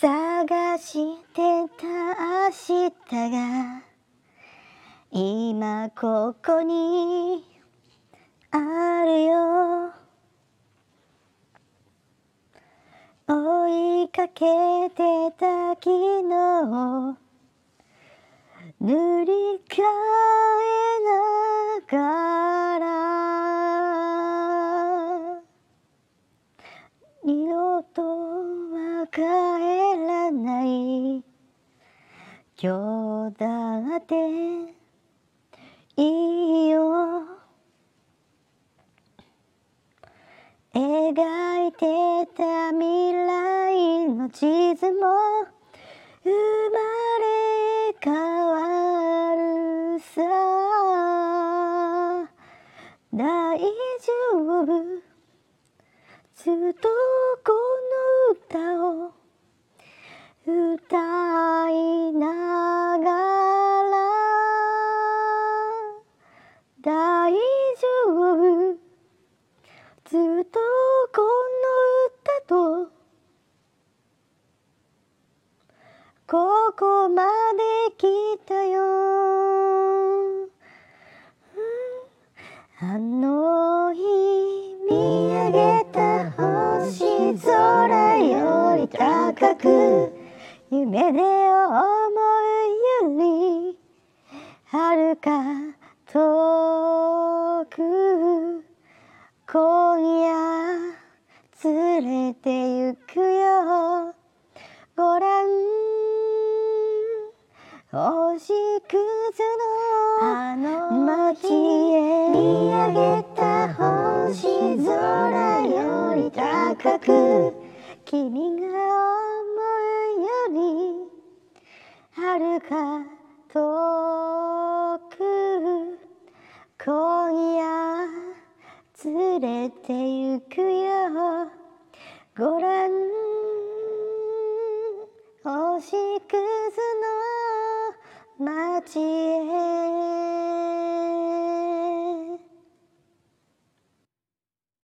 探してた明日が今ここにあるよ。追いかけてた昨日。塗り替えながら。二度とは帰ない。今日だっていいよ。描いてた未来の地図も生まれ変わるさ。大丈夫。ずっとこの歌ずっとこの歌とここまで来たよ、あの日見上げた星空より高く夢で思うより遥か遠く。今夜連れて行くよ。ごらん星屑のあの街へ見上げた星空より高く君が思うより遥か遠く今夜連れて行くよ。ごらん星屑の街へ。